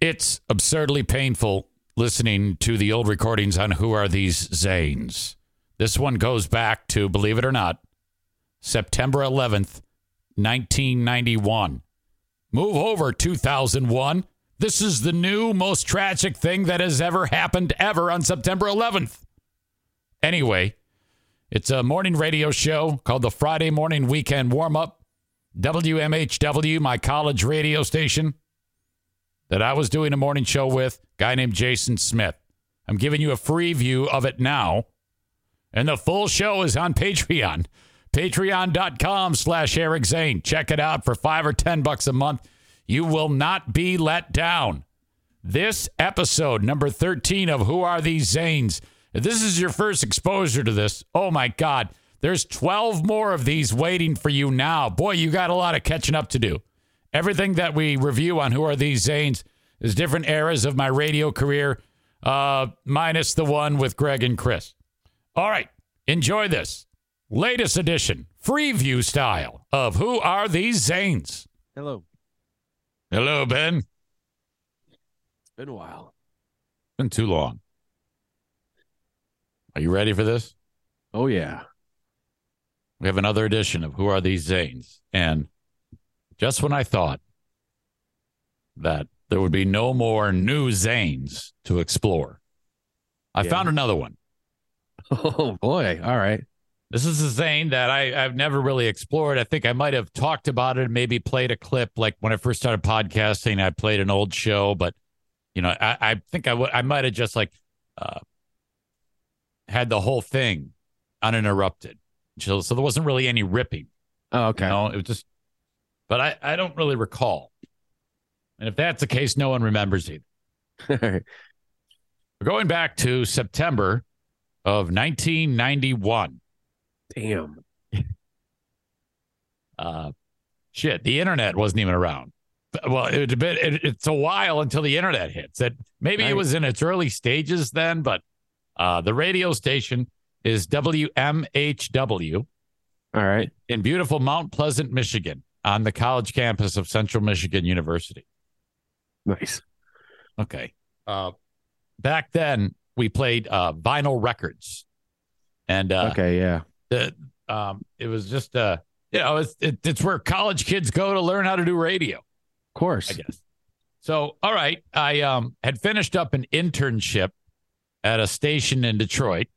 It's absurdly painful listening to the old recordings on Who Are These Zanes. This one goes back to, believe it or not, September 11th, 1991. Move over 2001. This is the new most tragic thing that has ever happened ever on September 11th. Anyway, it's a morning radio show called the Friday Morning Weekend Warm Up. WMHW, my college radio station that I was doing a morning show with, guy named Jason Smith. I'm giving you a free view of it now. And the full show is on Patreon. Patreon.com slash Eric Zane. Check it out for five or ten bucks a month. You will not be let down. This episode, number 13 of Who Are These Zanes? If this is your first exposure to this, oh my God, there's 12 more of these waiting for you now. Boy, you got a lot of catching up to do. Everything that we review on Who Are These Zanes is different eras of my radio career, uh, minus the one with Greg and Chris. All right, enjoy this latest edition, free view style of Who Are These Zanes? Hello. Hello, Ben. It's been a while. Been too long. Are you ready for this? Oh yeah. We have another edition of Who Are These Zanes? And just when I thought that there would be no more new Zanes to explore, I Yeah. found another one. Oh boy. All right. This is a Zane that I, I've never really explored. I think I might have talked about it, maybe played a clip. Like when I first started podcasting, I played an old show, but you know, I, I think I would I might have just like uh, had the whole thing uninterrupted. So, so there wasn't really any ripping. Oh, okay. You know, it was just, but I, I don't really recall. And if that's the case, no one remembers either. We're going back to September of 1991. Damn. Uh, shit, the internet wasn't even around. Well, it, it, it, it's a while until the internet hits. That maybe it was in its early stages then, but uh, the radio station is WMHW All right. in beautiful Mount Pleasant, Michigan, on the college campus of Central Michigan University. Nice. Okay. Uh, back then, we played uh, vinyl records, and uh, okay. Yeah. the, um, it was just uh, you know, it's it, it's where college kids go to learn how to do radio, Of course. I guess. So, all right, I um had finished up an internship at a station in Detroit,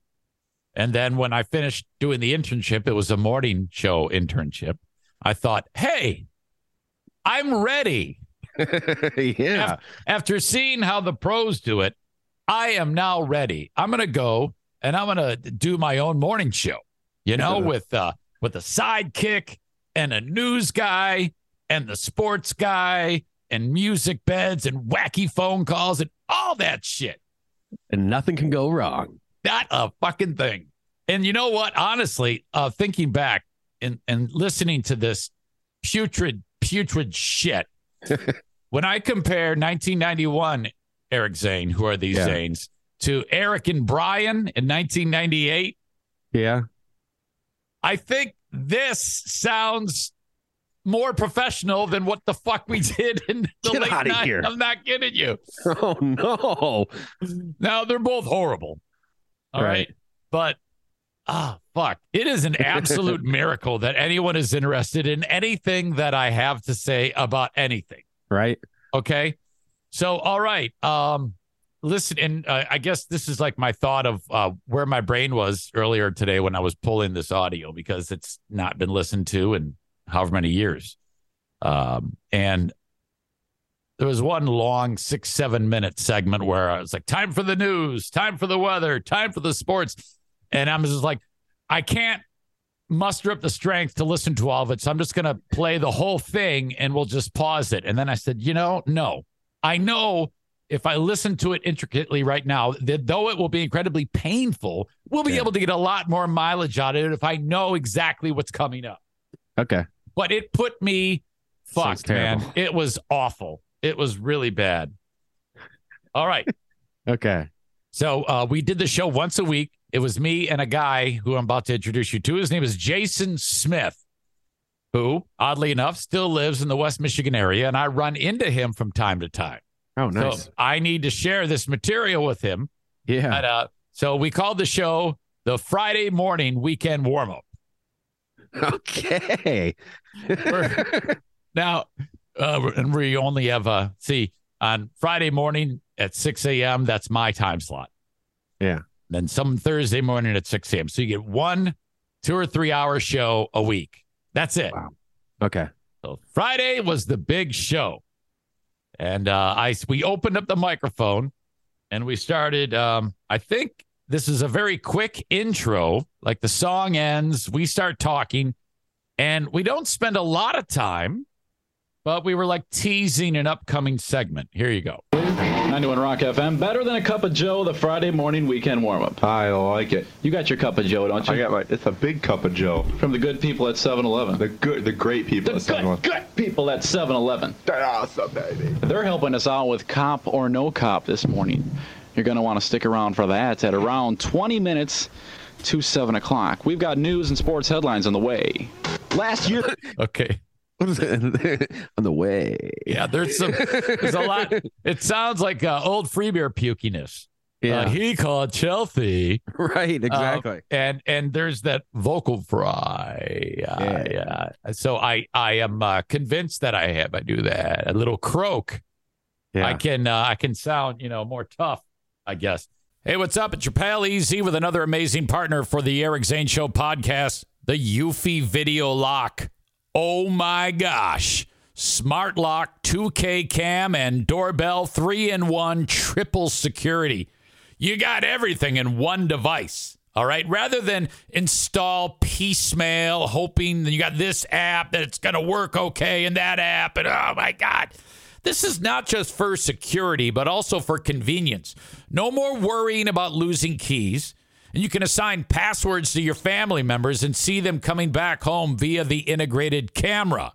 and then when I finished doing the internship, it was a morning show internship. I thought, hey, I'm ready. yeah. after seeing how the pros do it, I am now ready. I'm going to go and I'm going to do my own morning show, you know, Yeah. with uh with a sidekick and a news guy and the sports guy and music beds and wacky phone calls and all that shit. And nothing can go wrong. Not a fucking thing. And you know what? Honestly, uh thinking back and and listening to this putrid putrid shit when I compare 1991 Eric Zane, who are these Yeah. Zanes, to Eric and Brian in 1998, Yeah. I think this sounds more professional than what the fuck we did in the Get late night. here. I'm not kidding you. Oh no. Now they're both horrible. All right. Right. But ah fuck. It is an absolute miracle that anyone is interested in anything that I have to say about anything. Right. Okay. So, all right. Um, listen, and uh, I guess this is like my thought of uh, where my brain was earlier today when I was pulling this audio because it's not been listened to in however many years. Um, and there was one long six, seven minute segment where I was like, time for the news, time for the weather, time for the sports. And I'm just like, I can't muster up the strength to listen to all of it. So I'm just going to play the whole thing and we'll just pause it. And then I said, you know, no, I know if I listen to it intricately right now, that though it will be incredibly painful, we'll be Yeah. able to get a lot more mileage out of it if I know exactly what's coming up. Okay. But it put me fucked, man. It was awful. It was really bad. All right. Okay. So uh, we did the show once a week. It was me and a guy who I'm about to introduce you to. His name is Jason Smith, who, oddly enough, still lives in the West Michigan area. And I run into him from time to time. Oh, nice. So I need to share this material with him. yeah. And, uh, so we called the show the Friday morning weekend warm up. Okay. Now, uh, and we only have, uh, see, on Friday morning at 6 a.m., that's my time slot. Yeah. Then some Thursday morning at 6 a.m. So you get one, two or three hour show a week. That's it. Wow. okay. So Friday was the big show. And uh, I we opened up the microphone and we started. Um, I think this is a very quick intro. Like the song ends, we start talking, and we don't spend a lot of time, but we were like teasing an upcoming segment. Here you go. 91 Rock FM. Better than a cup of Joe, the Friday morning weekend warm up. I like it. You got your cup of Joe, don't you? I got my. It's a big cup of Joe. From the good people at 7 Eleven. The good, the great people. The at 7 good, good people at 7 Eleven. Awesome, baby. They're helping us out with cop or no cop this morning. You're going to want to stick around for that at around 20 minutes to 7 o'clock. We've got news and sports headlines on the way. Last year, Okay. What is it? On the way. Yeah, there's some. There's a lot. It sounds like uh, old free beer pukiness. Yeah. Uh, he called Chelsea. right. Exactly. Um, and and there's that vocal fry. Uh, yeah. So I I am uh, convinced that I have I do that a little croak. yeah. I can uh, I can sound you know more tough. I guess. Hey, what's up? It's your pal Easy with another amazing partner for the Eric Zane Show podcast, the Eufy Video Lock. Oh my gosh. Smart Lock, 2K cam, and doorbell, three in one, triple security. You got everything in one device. All right. Rather than install piecemeal, hoping that you got this app that it's going to work okay and that app, and oh my God. This is not just for security, but also for convenience. No more worrying about losing keys. And you can assign passwords to your family members and see them coming back home via the integrated camera.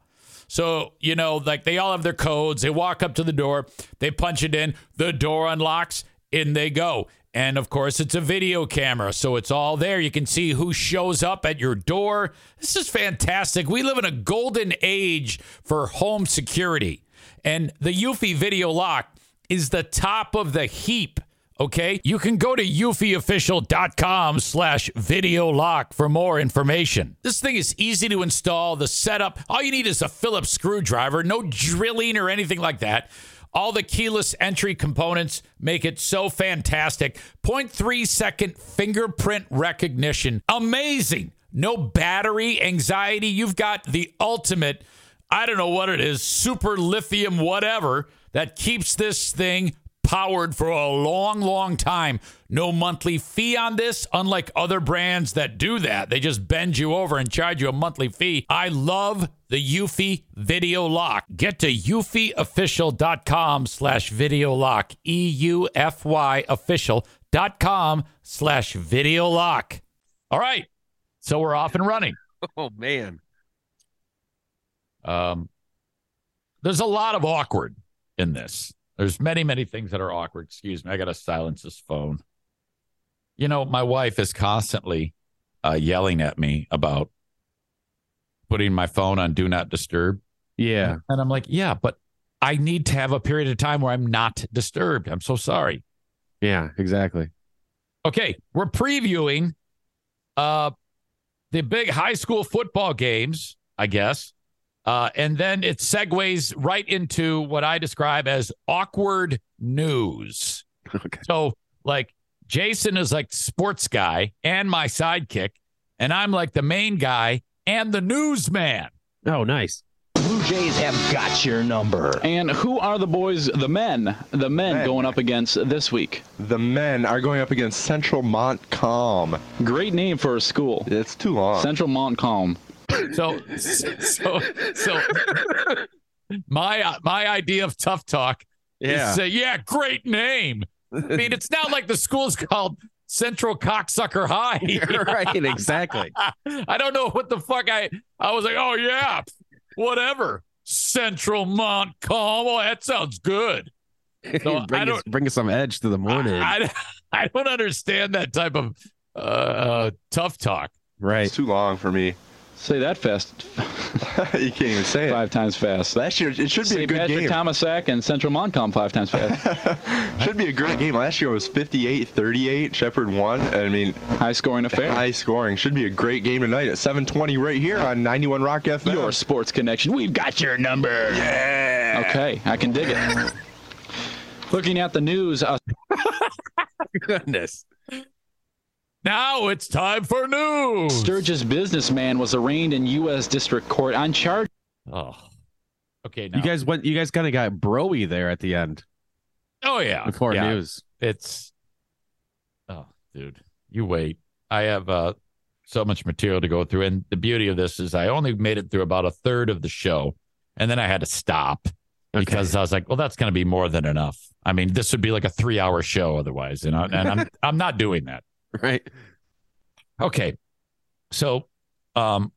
So, you know, like they all have their codes. They walk up to the door, they punch it in, the door unlocks, in they go. And of course, it's a video camera, so it's all there. You can see who shows up at your door. This is fantastic. We live in a golden age for home security. And the Eufy Video Lock is the top of the heap. Okay, you can go to eufyofficial.com slash video lock for more information. This thing is easy to install. The setup, all you need is a Phillips screwdriver, no drilling or anything like that. All the keyless entry components make it so fantastic. 0.3 second fingerprint recognition. Amazing. No battery anxiety. You've got the ultimate, I don't know what it is, super lithium, whatever, that keeps this thing powered for a long, long time. No monthly fee on this, unlike other brands that do that. They just bend you over and charge you a monthly fee. I love the Eufy Video Lock. Get to eufyofficial.com slash video lock. E-U-F-Y official.com slash video lock. All right. So we're off and running. oh man. Um, there's a lot of awkward in this. There's many, many things that are awkward. Excuse me. I got to silence this phone. You know, my wife is constantly uh, yelling at me about putting my phone on do not disturb. Yeah. And I'm like, yeah, but I need to have a period of time where I'm not disturbed. I'm so sorry. Yeah. Exactly. Okay, we're previewing uh the big high school football games, I guess. Uh, and then it segues right into what I describe as awkward news. Okay. So, like, Jason is like sports guy and my sidekick, and I'm like the main guy and the newsman. Oh, nice. Blue Jays have got your number. and who are the boys, the men, the men Men. going up against this week? The men are going up against Central Montcalm. Great name for a school. It's too long. Central Montcalm. So, so, so, my uh, my idea of tough talk Yeah. is say, yeah, great name. I mean, it's not like the school's called Central Cocksucker High. right. Exactly. I don't know what the fuck I. I was like, oh yeah, whatever. Central Montcalm. Oh, that sounds good. So, bring, us, don't- bring us some edge to the morning. I, I, I don't understand that type of uh, uh, tough talk. right. It's too long for me. Say that fast. you can't even say it. five times fast. Last year, it should be a St. good Patrick game. Tomasak and Central Montcalm five times fast. Should be a great game. Last year it was 58-38. Shepherd won. I mean, High scoring affair. high scoring. Should be a great game tonight at 7:20 right here on 91 Rock FM. Your sports connection. We've got your number. yeah. Okay, I can dig it. Looking at the news, uh, Goodness. Now it's time for news. Sturgis businessman was arraigned in U.S. District Court on charge. Oh. Okay. Now. You guys went. You guys kind of got broy there at the end oh yeah. before yeah. news. It's. Oh, dude, you wait. I have uh, so much material to go through, and the beauty of this is I only made it through about a third of the show, and then I had to stop because I was like, well, that's going to be more than enough. I mean, this would be like a three-hour show otherwise, and, I, and I'm I'm not doing that. Right. Okay. So um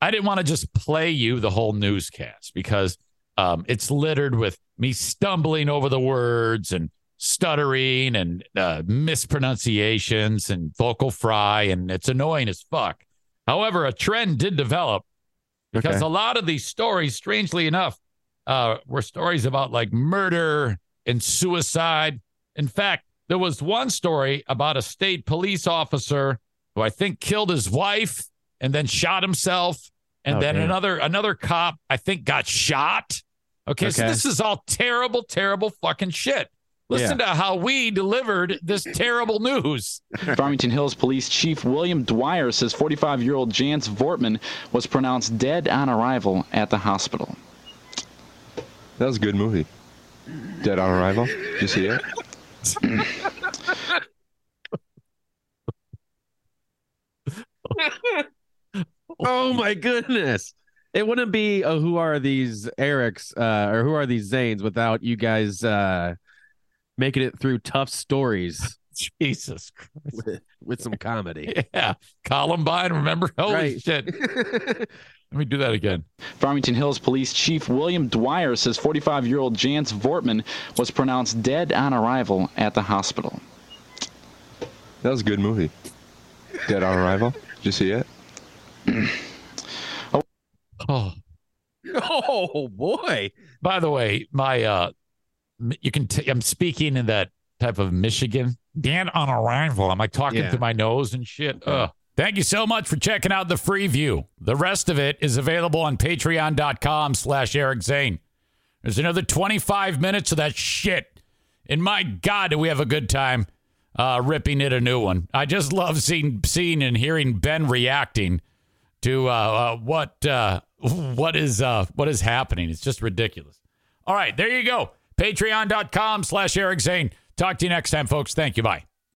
I didn't want to just play you the whole newscast because um it's littered with me stumbling over the words and stuttering and uh, mispronunciations and vocal fry and it's annoying as fuck. However, a trend did develop because Okay. a lot of these stories strangely enough uh were stories about like murder and suicide. In fact, there was one story about a state police officer who I think killed his wife and then shot himself. And Oh, then damn. another another cop, I think, got shot. Okay, so this is all terrible, terrible fucking shit. Listen to how we delivered this terrible news. Farmington Hills Police Chief William Dwyer says 45 year old Jance Vortman was pronounced dead on arrival at the hospital. That was a good movie. Dead on Arrival. Did you see it? Oh my goodness. It wouldn't be a who are these Erics uh, or who are these Zanes without you guys uh, making it through tough stories Jesus Christ. with, with some comedy. Yeah. Columbine, remember? Holy Right. shit. Let me do that again. Farmington Hills Police Chief William Dwyer says 45 year old Jance Vortman was pronounced dead on arrival at the hospital. That was a good movie. Dead on Arrival. Did you see it? Oh. oh boy. By the way, my uh you can t- I'm speaking in that type of Michigan. Dan on arrival. I'm like talking Yeah. to my nose and shit. Ugh. Thank you so much for checking out the free view. The rest of it is available on patreon.com slash Eric Zane. There's another 25 minutes of that shit. And my God, do we have a good time uh, ripping it a new one. I just love seeing seeing and hearing Ben reacting to uh, uh, what uh, what is uh, what is happening. It's just ridiculous. All right, there you go. Patreon.com slash Eric Zane. Talk to you next time, folks. Thank you. Bye.